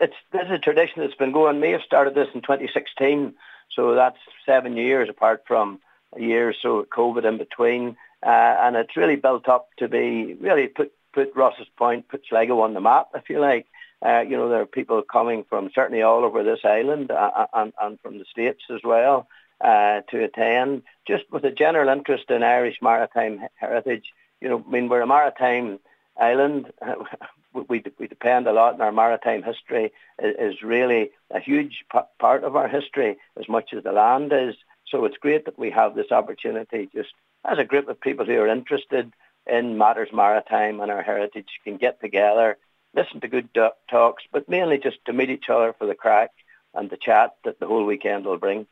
it's this is a tradition that's been going. May have started this in 2016, so that's seven years apart from a year or so COVID in between, uh, and it's really built up to be really put put Rosses Point, put Sligo on the map, if you like. Uh, you know, there are people coming from certainly all over this island uh, and, and from the States as well uh, to attend, just with a general interest in Irish maritime heritage. You know, I mean, we're a maritime island. we, we depend a lot on our maritime history is really a huge part of our history as much as the land is. So it's great that we have this opportunity just as a group of people who are interested in matters maritime and our heritage can get together, listen to good talks, but mainly just to meet each other for the crack and the chat that the whole weekend will bring.